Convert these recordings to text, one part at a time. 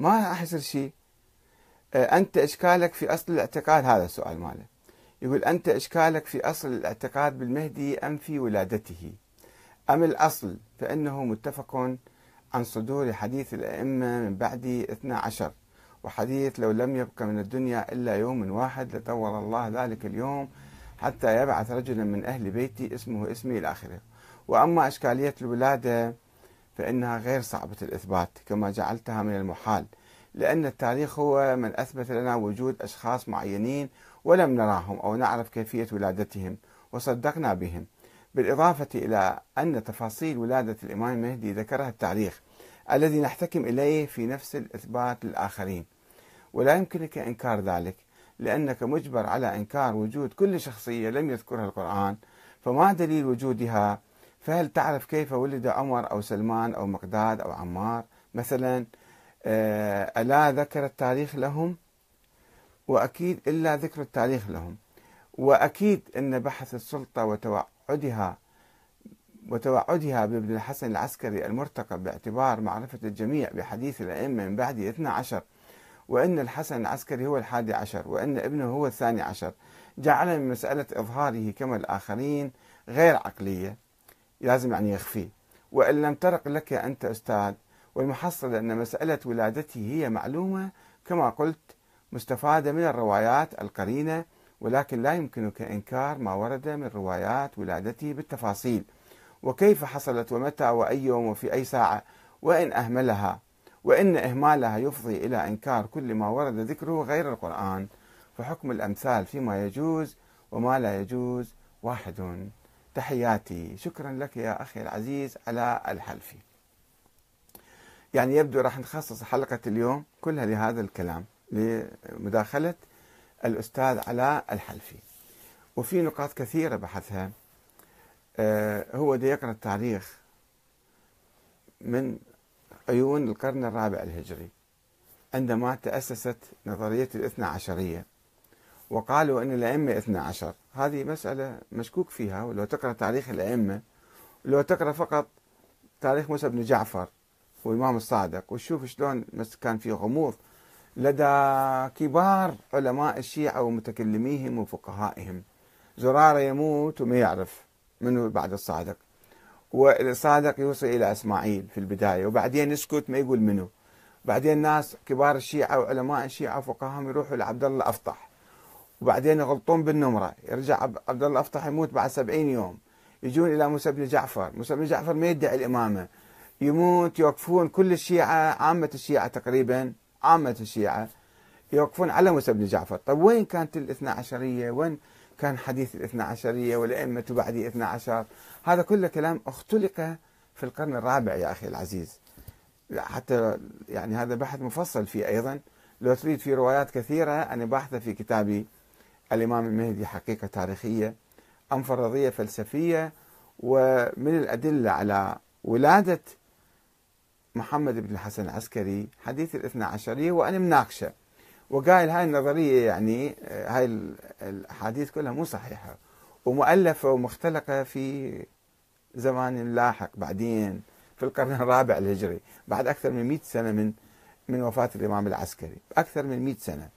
ما راح يصير شيء. آه، أنت إشكالك في أصل الاعتقاد هذا السؤال ماله. يقول أنت إشكالك في أصل الاعتقاد بالمهدي أم في ولادته؟ أم الأصل؟ فإنه متفق عن صدور حديث الأئمة من بعد 12 وحديث لو لم يبق من الدنيا إلا يوم واحد لطول الله ذلك اليوم حتى يبعث رجلا من أهل بيتي اسمه اسمي إلى آخره. وأما إشكالية الولادة فإنها غير صعبة الإثبات كما جعلتها من المحال لأن التاريخ هو من أثبت لنا وجود أشخاص معينين ولم نراهم أو نعرف كيفية ولادتهم وصدقنا بهم. بالإضافة إلى أن تفاصيل ولادة الإمام المهدي ذكرها التاريخ الذي نحتكم إليه في نفس الإثبات للآخرين. ولا يمكنك إنكار ذلك لأنك مجبر على إنكار وجود كل شخصية لم يذكرها القرآن فما دليل وجودها فهل تعرف كيف ولد عمر أو سلمان أو مقداد أو عمار؟ مثلا آه، ألا ذكر التاريخ لهم؟ وأكيد إلا ذكر التاريخ لهم. وأكيد أن بحث السلطة وتوعدها وتوعدها بابن الحسن العسكري المرتقب باعتبار معرفة الجميع بحديث الأئمة من بعد 12 وأن الحسن العسكري هو الحادي عشر وأن ابنه هو الثاني عشر. جعل من مسألة إظهاره كما الآخرين غير عقلية. لازم يعني يخفيه وإن لم ترق لك أنت أستاذ والمحصل أن مسألة ولادته هي معلومة كما قلت مستفادة من الروايات القرينة ولكن لا يمكنك إنكار ما ورد من روايات ولادته بالتفاصيل. وكيف حصلت ومتى وأي يوم وفي أي ساعة؟ وإن أهملها. وإن إهمالها يفضي إلى إنكار كل ما ورد ذكره غير القرآن. فحكم الأمثال فيما يجوز وما لا يجوز واحد. تحياتي. شكرا لك يا أخي العزيز على الحلفي يعني يبدو راح نخصص حلقة اليوم كلها لهذا الكلام لمداخلة الأستاذ علاء الحلفي وفي نقاط كثيرة بحثها. آه، هو دي يقرأ التاريخ من عيون القرن الرابع الهجري عندما تأسست نظرية الاثنى عشرية. وقالوا أن الأئمة اثنى عشر. هذه مسألة مشكوك فيها ولو تقرأ تاريخ الأئمة لو تقرأ فقط تاريخ موسى بن جعفر والإمام الصادق وتشوف شلون كان في غموض لدى كبار علماء الشيعة ومتكلميهم وفقهائهم. زرارة يموت وما يعرف منه بعد الصادق. والصادق يوصل إلى إسماعيل في البداية وبعدين يسكت ما يقول منه. بعدين ناس كبار الشيعة وعلماء الشيعة وفقهاهم يروحوا لعبد الله أفطح وبعدين يغلطون بالنمرة. يرجع عبد الله أفطح يموت بعد سبعين يوم. يجون إلى موسى بن جعفر. موسى بن جعفر ما يدعي الإمامة. يموت يوقفون كل الشيعة عامة الشيعة تقريبا عامة الشيعة يوقفون على موسى بن جعفر. طيب وين كانت الاثنى عشرية؟ وين كان حديث الاثنى عشرية والأئمة بعد اثنى عشر؟ هذا كله كلام اختلق في القرن الرابع يا أخي العزيز. حتى يعني هذا بحث مفصل فيه أيضا. لو تريد في روايات كثيرة أنا باحثة في كتابي الإمام المهدي حقيقة تاريخية أم فرضية فلسفية ومن الأدلة على ولادة محمد بن الحسن العسكري حديث الاثنى عشرية وأنا مناقشة وقايل هاي النظرية يعني هاي الأحاديث كلها مو صحيحة ومؤلفة ومختلقة في زمان لاحق بعدين في القرن الرابع الهجري بعد أكثر من 100 سنة من من وفاة الإمام العسكري أكثر من 100 سنة.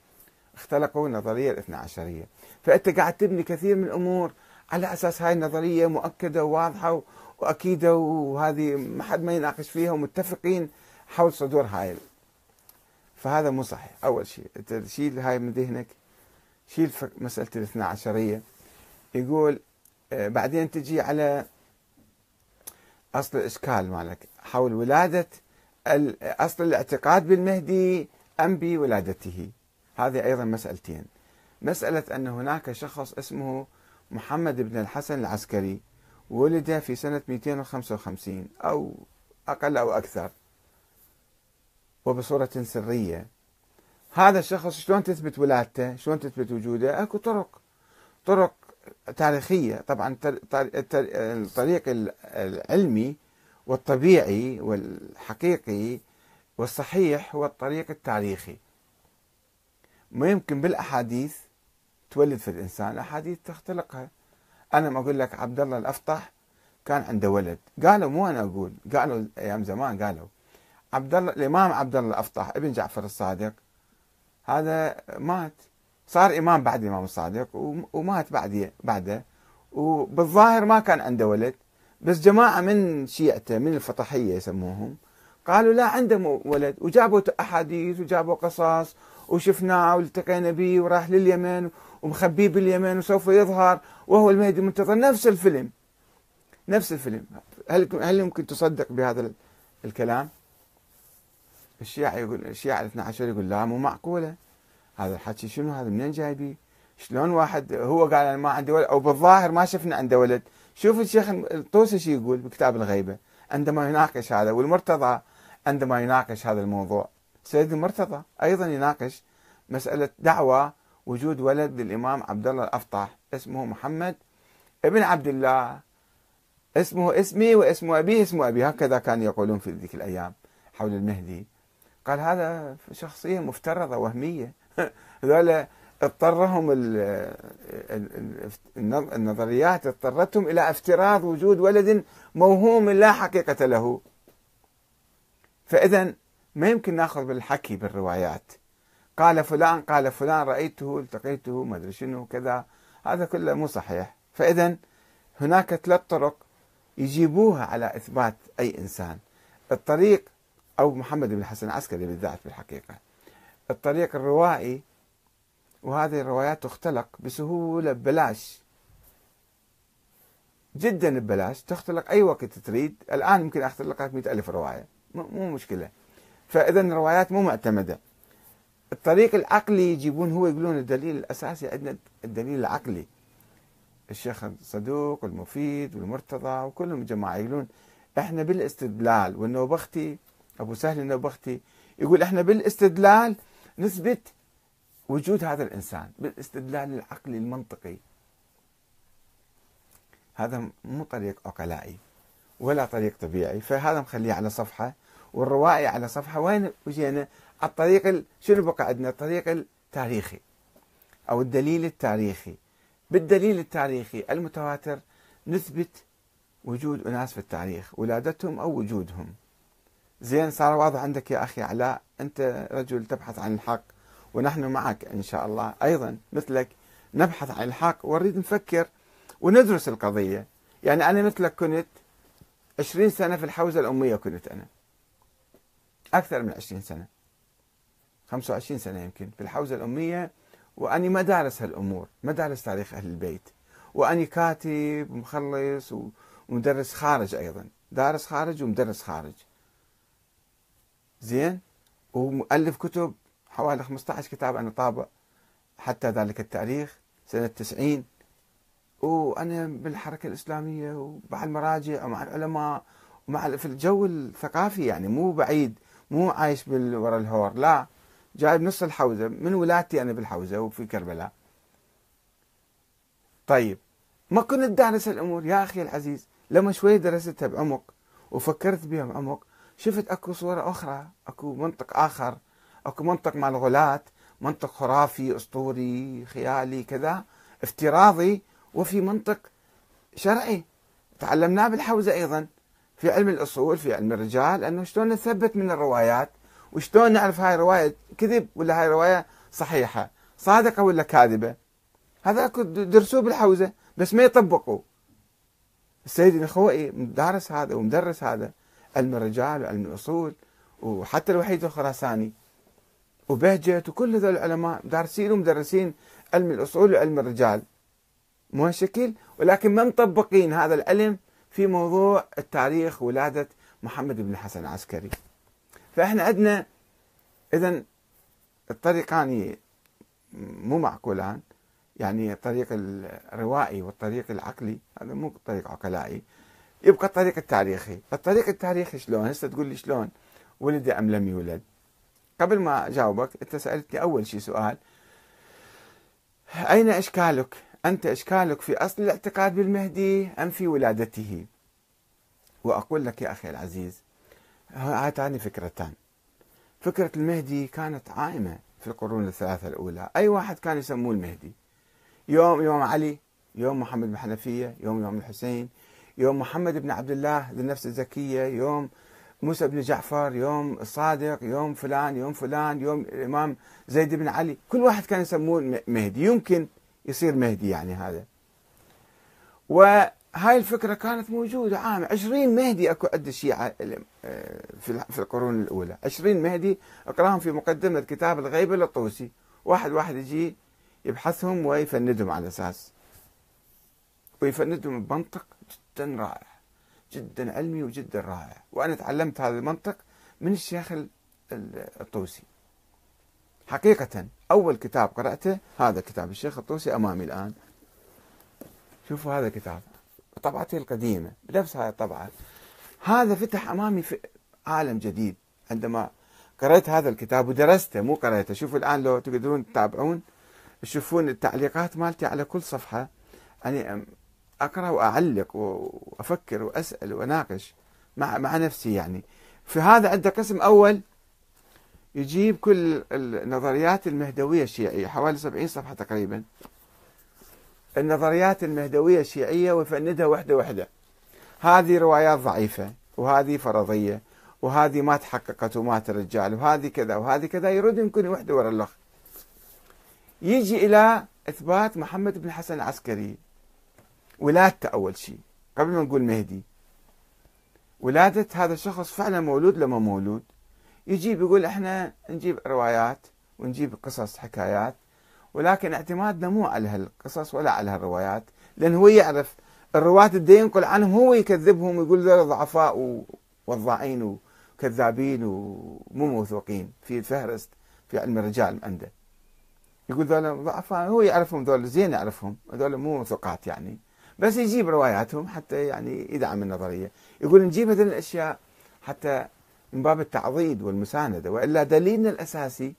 اختلقوا النظرية الاثنى عشرية. فأنت قاعد تبني كثير من الأمور على أساس هاي النظرية مؤكدة وواضحة وأكيدة وهذه ما حد ما يناقش فيها ومتفقين حول صدور هاي فهذا مو صحيح. أول شيء أنت شيل هاي من ذهنك شيل مسألة الاثنى عشرية. يقول آه، بعدين تجي على أصل الإشكال مالك. حول ولادة أصل الاعتقاد بالمهدي أم بولادته. هذه أيضا مسألتين. مسألة أن هناك شخص اسمه محمد بن الحسن العسكري ولد في سنة 255 أو أقل أو أكثر وبصورة سرية. هذا الشخص شلون تثبت ولادته؟ شلون تثبت وجوده؟ أكو طرق طرق تاريخية. طبعا الطريق العلمي والطبيعي والحقيقي والصحيح هو الطريق التاريخي. ما يمكن بالأحاديث تولد في الإنسان الأحاديث تختلقها. أنا ما أقول لك عبد الله الأفطح كان عنده ولد. قالوا مو أنا أقول قالوا أيام زمان قالوا عبد الله الإمام عبد الله الأفطح ابن جعفر الصادق هذا مات. صار إمام بعد الإمام الصادق ومات بعد بعده. وبالظاهر ما كان عنده ولد بس جماعة من شيعته من الفطحية يسموهم قالوا لا عنده ولد. وجابوا أحاديث وجابوا قصص وشفناه والتقينا به وراح لليمن ومخبيه باليمن وسوف يظهر وهو المهدي المنتظر. نفس الفيلم. نفس الفيلم. هل هل يمكن تصدق بهذا الكلام؟ الشيعة يقول الشيعة الاثنى عشر يقول لا مو معقولة. هذا الحكي شنو؟ هذا منين جايبيه؟ شلون واحد هو قال أنا ما عندي ولد أو بالظاهر ما شفنا عنده ولد. شوف الشيخ الطوسي شو يقول بكتاب الغيبة. عندما يناقش هذا والمرتضى عندما يناقش هذا الموضوع. سيد المرتضى أيضا يناقش مسألة دعوة وجود ولد للإمام عبد الله الأفطح اسمه محمد ابن عبد الله. اسمه اسمي واسم أبيه اسم أبي. هكذا كانوا يقولون في ذيك الأيام حول المهدي. قال هذا شخصية مفترضة وهمية. هذول اضطرهم النظريات اضطرتهم إلى افتراض وجود ولد موهوم لا حقيقة له. فإذا ما يمكن نأخذ بالحكي بالروايات. قال فلان قال فلان رأيته التقيته ما أدري شنو كذا. هذا كله مو صحيح. فإذا هناك ثلاث طرق يجيبوها على إثبات أي إنسان. الطريق أو محمد بن الحسن العسكري بالذات في الحقيقة الطريق الروائي وهذه الروايات تختلق بسهولة ببلاش. جدا ببلاش. تختلق أي وقت تريد. الآن يمكن أختلق لك مئة ألف رواية. مو مشكلة. فإذا الروايات مو معتمدة. الطريق العقلي يجيبون هو يقولون الدليل الأساسي عندنا الدليل العقلي. الشيخ الصدوق والمفيد والمرتضى وكلهم جماعة يقولون إحنا بالاستدلال والنوبختي أبو سهل النوبختي يقول إحنا بالاستدلال نثبت وجود هذا الإنسان بالاستدلال العقلي المنطقي. هذا مو طريق عقلائي ولا طريق طبيعي فهذا مخليه على صفحة والروائي على صفحة وين؟ وجينا. الطريق شنو بقى عندنا؟ الطريق التاريخي أو الدليل التاريخي. بالدليل التاريخي المتواتر نثبت وجود أناس في التاريخ ولادتهم أو وجودهم. زين صار واضح عندك يا أخي علاء؟ أنت رجل تبحث عن الحق ونحن معك إن شاء الله. أيضا مثلك نبحث عن الحق ونريد نفكر وندرس القضية. يعني أنا مثلك كنت عشرين سنة في الحوزة الأمية كنت أنا. أكثر من عشرين سنة. خمسة وعشرين سنة يمكن في الحوزة الأمية وأني ما دارس هالأمور ما دارس تاريخ أهل البيت. وأني كاتب ومخلص ومدرس خارج أيضا. دارس خارج ومدرس خارج. زين؟ ومؤلف كتب حوالي 15 كتاب أنا طابع حتى ذلك التاريخ سنة 90 وأنا بالحركة الإسلامية ومع المراجع ومع العلماء ومع في الجو الثقافي يعني مو بعيد. مو عايش ورا الهور. لا جايب نص الحوزة. من ولادتي أنا بالحوزة وفي كربلاء. طيب ما كنت دارس الأمور. يا أخي العزيز لما شوي درستها بعمق وفكرت بها بعمق شفت أكو صورة أخرى. أكو منطق آخر. أكو منطق مع الغلاة منطق خرافي أسطوري خيالي كذا افتراضي وفي منطق شرعي. تعلمناه بالحوزة أيضا. في علم الأصول في علم الرجال أنه شلون نثبت من الروايات؟ وشلون نعرف هاي رواية كذب ولا هاي رواية صحيحة؟ صادقة ولا كاذبة؟ هذا درسوه بالحوزة بس ما يطبقوا. السيد الخوئي دارس هذا ومدرس هذا علم الرجال وعلم الأصول وحتى الوحيد الخراساني وبهجت وكل هذول العلماء دارسين ومدرسين علم الأصول وعلم الرجال. مو هالشكل؟ ولكن ما مطبقين هذا العلم في موضوع التاريخ ولادة محمد بن الحسن العسكري. فإحنا عندنا اذا الطريقان مو معقولان. يعني الطريق الروائي والطريق العقلي هذا مو طريق عقلائي. يبقى الطريق التاريخي. الطريق التاريخي شلون؟ هسه تقول لي شلون ولد أم لم يولد؟ قبل ما أجاوبك أنت سألتني أول شيء سؤال. أين إشكالك؟ أنت إشكالك في أصل الاعتقاد بالمهدي أم في ولادته؟ وأقول لك يا أخي العزيز هاتان فكرتان. فكرة المهدي كانت عائمة في القرون الثلاثة الأولى. أي واحد كان يسموه المهدي. يوم يوم علي يوم محمد بن حنفية يوم يوم الحسين يوم محمد بن عبد الله ذي النفس الزكية يوم موسى بن جعفر يوم الصادق يوم فلان يوم فلان يوم الإمام زيد بن علي. كل واحد كان يسمون مهدي. يمكن يصير مهدي يعني هذا. وهاي الفكرة كانت موجودة عام. عشرين مهدي أكو عند الشيعة آه، في القرون الأولى. عشرين مهدي أقراهم في مقدمة كتاب الغيبة للطوسي. واحد واحد يجي يبحثهم ويفندهم على أساس. ويفندهم بمنطق جدا رائع. جدا علمي وجدا رائع. وأنا تعلمت هذا المنطق من الشيخ الطوسي. حقيقة أول كتاب قرأته هذا كتاب الشيخ الطوسي أمامي الآن. شوفوا هذا الكتاب. طبعته القديمة بنفس هاي الطبعة. هذا فتح أمامي في عالم جديد. عندما قرأت هذا الكتاب ودرسته مو قرأته. شوفوا الآن لو تقدرون تتابعون. تشوفون التعليقات مالتي على كل صفحة. يعني أقرأ وأعلق وأفكر وأسأل وأناقش مع مع نفسي يعني. في هذا عنده قسم أول يجيب كل النظريات المهدوية الشيعية حوالي 70 صفحة تقريبا. النظريات المهدوية الشيعية ويفندها وحده وحده هذه روايات ضعيفة وهذه فرضية وهذه ما تحققت ومات الرجال وهذه كذا وهذه كذا يرد يمكن وحده ورا الأخ. يجي إلى إثبات محمد بن حسن العسكري. ولادته أول شيء قبل ما نقول مهدي. ولادة هذا الشخص فعلا مولود لما مولود. يجيب يقول إحنا نجيب روايات ونجيب قصص حكايات ولكن اعتمادنا مو على هالقصص ولا على هالروايات لأن هو يعرف الرواة اللي ينقل عنهم هو يكذبهم ويقول ذول ضعفاء ووضاعين وكذابين ومو موثوقين في الفهرست في علم الرجال عنده. يقول ذول ضعفاء هو يعرفهم ذول زين يعرفهم هذول مو ثقات يعني. بس يجيب رواياتهم حتى يعني يدعم النظرية. يقول نجيب هذه الأشياء حتى من باب التعضيد والمساندة وإلا دليلنا الأساسي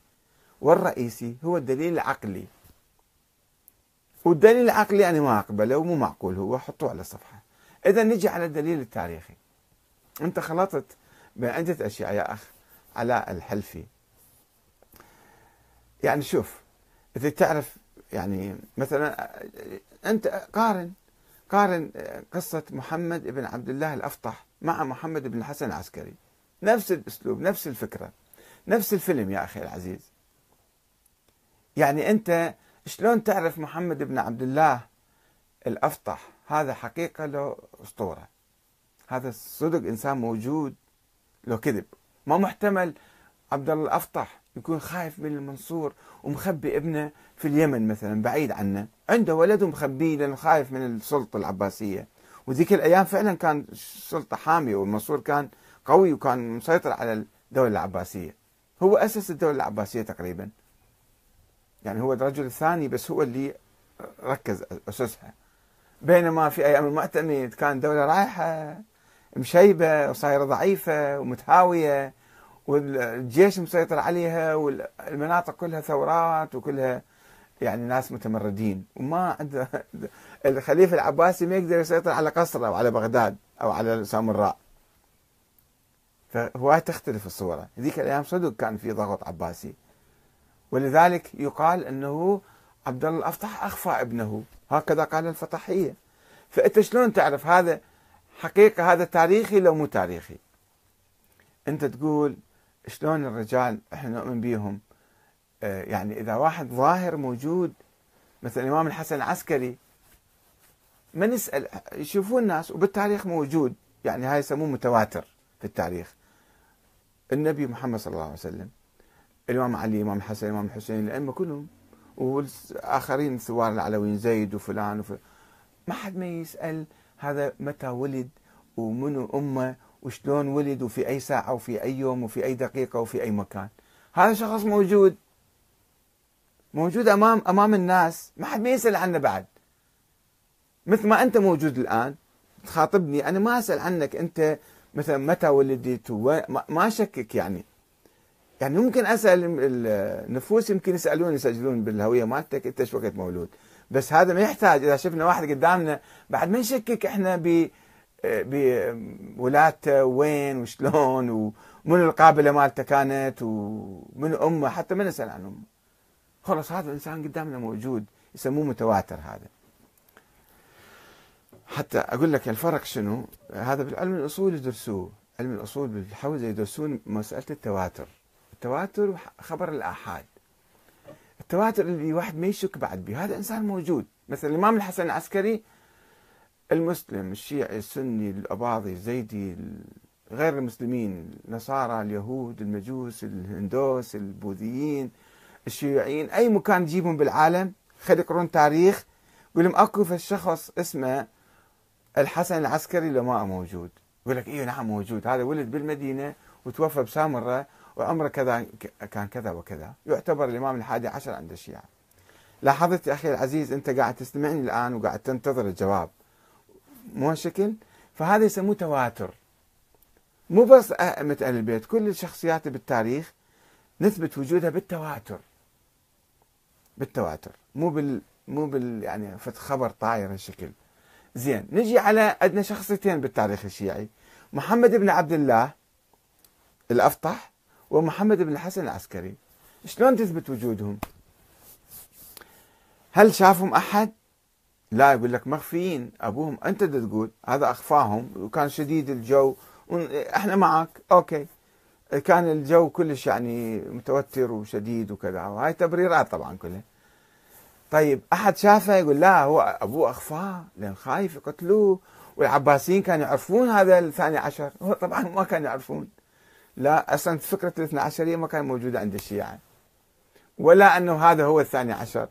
والرئيسي هو الدليل العقلي. والدليل العقلي أنا ما أقبله ومو معقول هو حطوه على الصفحة. إذا نجي على الدليل التاريخي. أنت خلطت بين عدة أشياء يا أخ علاء الحلفي. يعني شوف إذا تعرف يعني مثلا أنت قارن قارن قصة محمد بن عبد الله الأفطح مع محمد بن الحسن العسكري. نفس الأسلوب نفس الفكرة نفس الفيلم يا أخي العزيز. يعني أنت شلون تعرف محمد بن عبد الله الأفطح؟ هذا حقيقة له أسطورة. هذا صدق إنسان موجود لو كذب. ما محتمل عبد الله الأفطح يكون خايف من المنصور ومخبي ابنه في اليمن مثلا بعيد عنه. عنده ولد ومخبيه لأنه خايف من السلطة العباسية. وذيك الأيام فعلا كان سلطه حامية والمنصور كان قوي وكان مسيطر على الدولة العباسية. هو أسس الدولة العباسية تقريبا. يعني هو الرجل الثاني بس هو اللي ركز أسسها. بينما في أيام المعتمد كان دولة رايحة مشيبة وصايرة ضعيفة ومتهاوية والجيش مسيطر عليها والمناطق كلها ثورات وكلها يعني ناس متمردين. وما عنده الخليفة العباسي ما يقدر يسيطر على قصر أو على بغداد أو على سامراء فهو تختلف الصورة. ذيك الأيام صدق كان في ضغط عباسي. ولذلك يقال إنه عبد الله الافطح أخفى ابنه. هكذا قال الفطحيه فأنت شلون تعرف هذا حقيقة هذا تاريخي لو مو تاريخي؟ أنت تقول شلون الرجال إحنا نؤمن بيهم؟ آه، يعني إذا واحد ظاهر موجود مثل الإمام الحسن العسكري ما نسال يشوفون الناس وبالتاريخ موجود. يعني هاي يسموه متواتر في التاريخ. النبي محمد صلى الله عليه وسلم الإمام علي الإمام الحسن الإمام الحسين الأئمة كلهم والآخرين ثوار العلويين زيد وفلان وفلان. ما حد ما يسأل هذا متى ولد ومنو أمة وشلون ولد وفي أي ساعة وفي أي يوم وفي أي دقيقة وفي أي مكان. هذا شخص موجود. موجود أمام أمام الناس. ما حد ما يسأل عنه بعد. مثل ما أنت موجود الآن تخاطبني أنا ما أسأل عنك أنت مثلا متى ولدت ما أشكك يعني. يعني ممكن أسأل النفوس يمكن يسألون يسجلون بالهوية مالتك إنت شو وقت مولود؟ بس هذا ما يحتاج. إذا شفنا واحد قدامنا بعد ما نشكك إحنا ب بولادته وين وشلون ومن القابلة مالته كانت ومن أمه حتى ما نسأل عن أمه. خلص هذا الانسان قدامنا موجود. يسموه متواتر هذا. حتى أقول لك الفرق شنو؟ هذا بالعلم الأصول يدرسوه. علم الأصول بالحوزة يدرسون مسألة التواتر. التواتر خبر الآحاد. التواتر اللي واحد ما يشك بعد به هذا إنسان موجود. مثلا الإمام الحسن العسكري المسلم الشيعي السني الأباضي الزيدي غير المسلمين النصارى اليهود المجوس الهندوس البوذيين الشيوعيين أي مكان تجيبهم بالعالم خلي يقرون تاريخ يقول لهم أكو الشخص اسمه الحسن العسكري لو ما موجود. يقول لك إيه نعم موجود. هذا ولد بالمدينة وتوفى بسامرة وعمره كذا كان كذا وكذا. يعتبر الإمام الحادي عشر عند الشيعة. لاحظت يا أخي العزيز أنت قاعد تستمعني الآن وقاعد تنتظر الجواب. مو هالشكل؟ فهذا يسموه تواتر. مو بس أئمة أهل البيت كل الشخصيات بالتاريخ نثبت وجودها بالتواتر. بالتواتر. مو بال مو بال يعني خبر طاير هالشكل. زين. نجي على عندنا شخصيتين بالتاريخ الشيعي. محمد بن عبد الله الأفطح ومحمد بن الحسن العسكري. شلون تثبت وجودهم؟ هل شافهم أحد؟ لا يقول لك مخفيين. أبوهم أنت تقول. هذا أخفاهم. وكان شديد الجو. إحنا معك. أوكي. كان الجو كلش يعني متوتر وشديد وكذا. وهاي تبريرات طبعا كلها. طيب أحد شافه يقول لا هو أبوه اخفاه لأن خايف يقتلوه والعباسيين كانوا يعرفون هذا الثاني عشر. هو طبعا ما كانوا يعرفون. لا أصلا فكرة الاثنى عشريه ما كانت موجودة عند الشيعة. ولا أنه هذا هو الثاني عشر.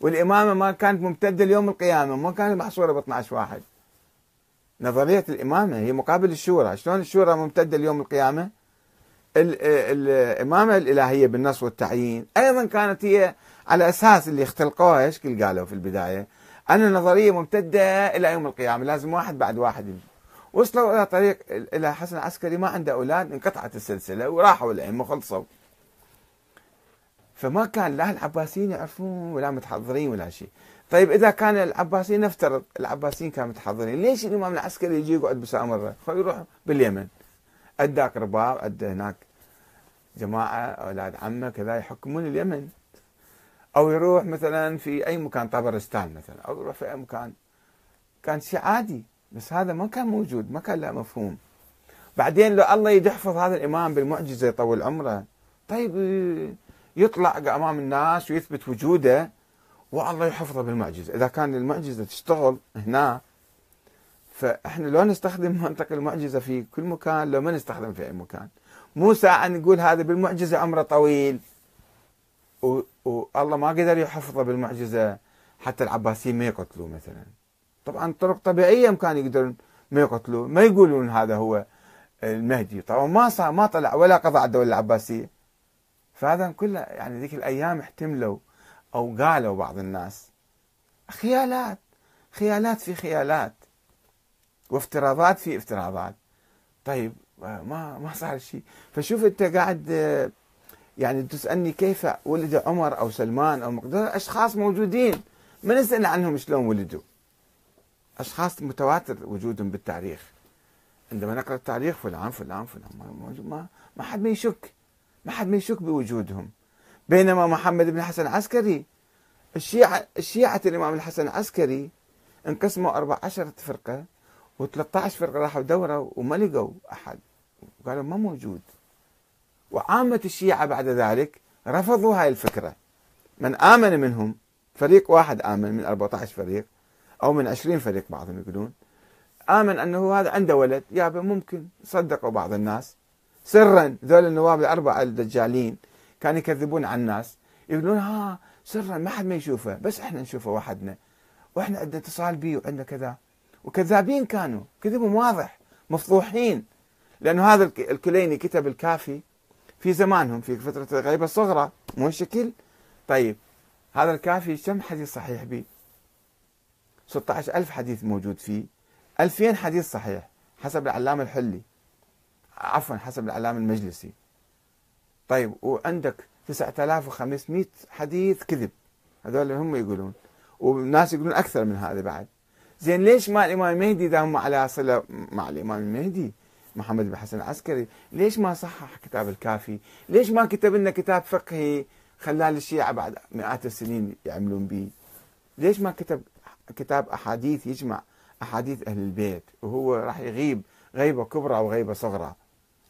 والإمامة ما كانت ممتدة ليوم القيامة ما كانت محصورة ب 12 واحد. نظرية الإمامة هي مقابل الشورى. شلون الشورى ممتدة ليوم القيامة؟ الإمامة الإلهية بالنص والتعيين. أيضا كانت هي على أساس اللي اختلقوها إيش قالوا في البداية؟ أن النظرية ممتدة إلى يوم القيامة لازم واحد بعد واحد. يمشي. وصلوا إلى طريق إلى حسن العسكري ما عنده أولاد انقطعت السلسلة وراحوا الأئمة خلصوا فما كان لا العباسيين يعرفون ولا متحضرين ولا شيء. طيب إذا كان العباسيين نفترض العباسيين كانوا متحضرين ليش الإمام العسكري يجي يقعد بسامره خليه يروح باليمن. أدى أقرباء أدى هناك جماعة أولاد عمة كذا يحكمون اليمن. أو يروح مثلا في أي مكان طبرستان مثلا أو يروح في أي مكان. كان شيء عادي بس هذا ما كان موجود ما كان له مفهوم. بعدين لو الله يحفظ هذا الإمام بالمعجزة يطول عمره طيب يطلع أمام الناس ويثبت وجوده والله يحفظه بالمعجزة. إذا كان المعجزة تشتغل هنا فإحنا لو نستخدم منطق المعجزة في كل مكان لو ما نستخدم في أي مكان. مو ساعه نقول هذا بالمعجزة عمره طويل. والله ما قدر يحفظه بالمعجزة حتى العباسيين ما يقتلوه مثلا. طبعا طرق طبيعية كان يقدرون ما يقتلوه. ما يقولون هذا هو المهدي. طبعا ما صار ما طلع ولا قضى على الدولة العباسية. فهذا كله يعني ذيك الأيام احتملوا أو قالوا بعض الناس خيالات. خيالات في خيالات. وافتراضات في افتراضات. طيب ما ما صار شيء. فشوف أنت قاعد يعني تسألني كيف ولد عمر أو سلمان أو مقدار أشخاص موجودين. ما نسأل عنهم شلون ولدوا. أشخاص متواتر وجودهم بالتاريخ. عندما نقرأ التاريخ فلان فلان فلان ما ما حد ما يشك. ما حد ما يشك بوجودهم. بينما محمد بن الحسن العسكري الشيعة الشيعة الإمام الحسن العسكري انقسموا 14 فرقة و13 فرقة راحوا دورة وما لقوا أحد. قالوا ما موجود. وعامة الشيعة بعد ذلك رفضوا هاي الفكرة. من آمن منهم فريق واحد آمن من 14 فريق أو من 20 فريق بعضهم يقولون آمن أنه هذا عنده ولد يابا ممكن صدقوا بعض الناس. سرا ذول النواب الأربعة الدجالين كانوا يكذبون على الناس يقولون ها سرا ما حد ما يشوفه بس إحنا نشوفه وحدنا وإحنا عندنا اتصال به وعندنا كذا. وكذابين كانوا كذبهم واضح مفضوحين لأنه هذا الكليني كتب الكافي في زمانهم في فترة الغيبة الصغرى مو الشكل. طيب هذا الكافي كم حديث صحيح به؟ 16 ألف حديث موجود فيه. 2000 حديث صحيح حسب العلامة الحلي. عفوا حسب العلامة المجلسي. طيب وعندك 9500 حديث كذب. هذول هم يقولون. والناس يقولون أكثر من هذا بعد. زين ليش ما الإمام المهدي هم على صلة مع الإمام المهدي؟ محمد بن حسن العسكري ليش ما صحح كتاب الكافي؟ ليش ما كتب لنا كتاب فقهي خلال الشيعة بعد مئات السنين يعملون به؟ ليش ما كتب كتاب أحاديث يجمع أحاديث أهل البيت وهو راح يغيب غيبة كبرى وغيبة صغرى؟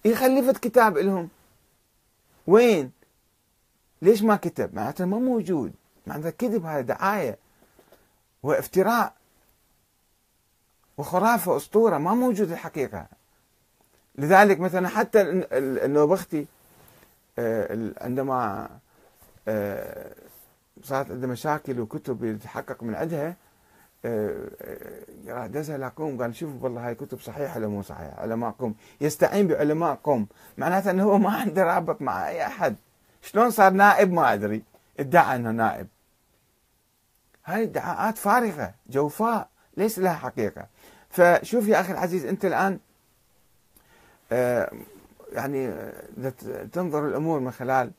يخلفت كتاب لهم. وين؟ ليش ما كتب؟ معناته ما موجود. معناته كذب هذا دعاية وافتراء وخرافة أسطورة ما موجود الحقيقة. لذلك مثلا حتى النوبختي آه، عندما آه، صارت عنده مشاكل وكتب يتحقق من عندها آه، دزها لقوم قال شوفوا والله هاي كتب صحيحة ولا مو صحيحة؟ علماء قوم. يستعين بعلماء قوم. معناته إنه هو ما عنده رابط مع أي أحد. شلون صار نائب؟ ما أدري. ادعى إنه نائب. هاي ادعاءات فارغة جوفاء ليس لها حقيقة. فشوف يا أخي العزيز أنت الآن يعني تنظر الأمور من خلال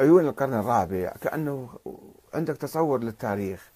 عيون القرن الرابع كأنه عندك تصور للتاريخ.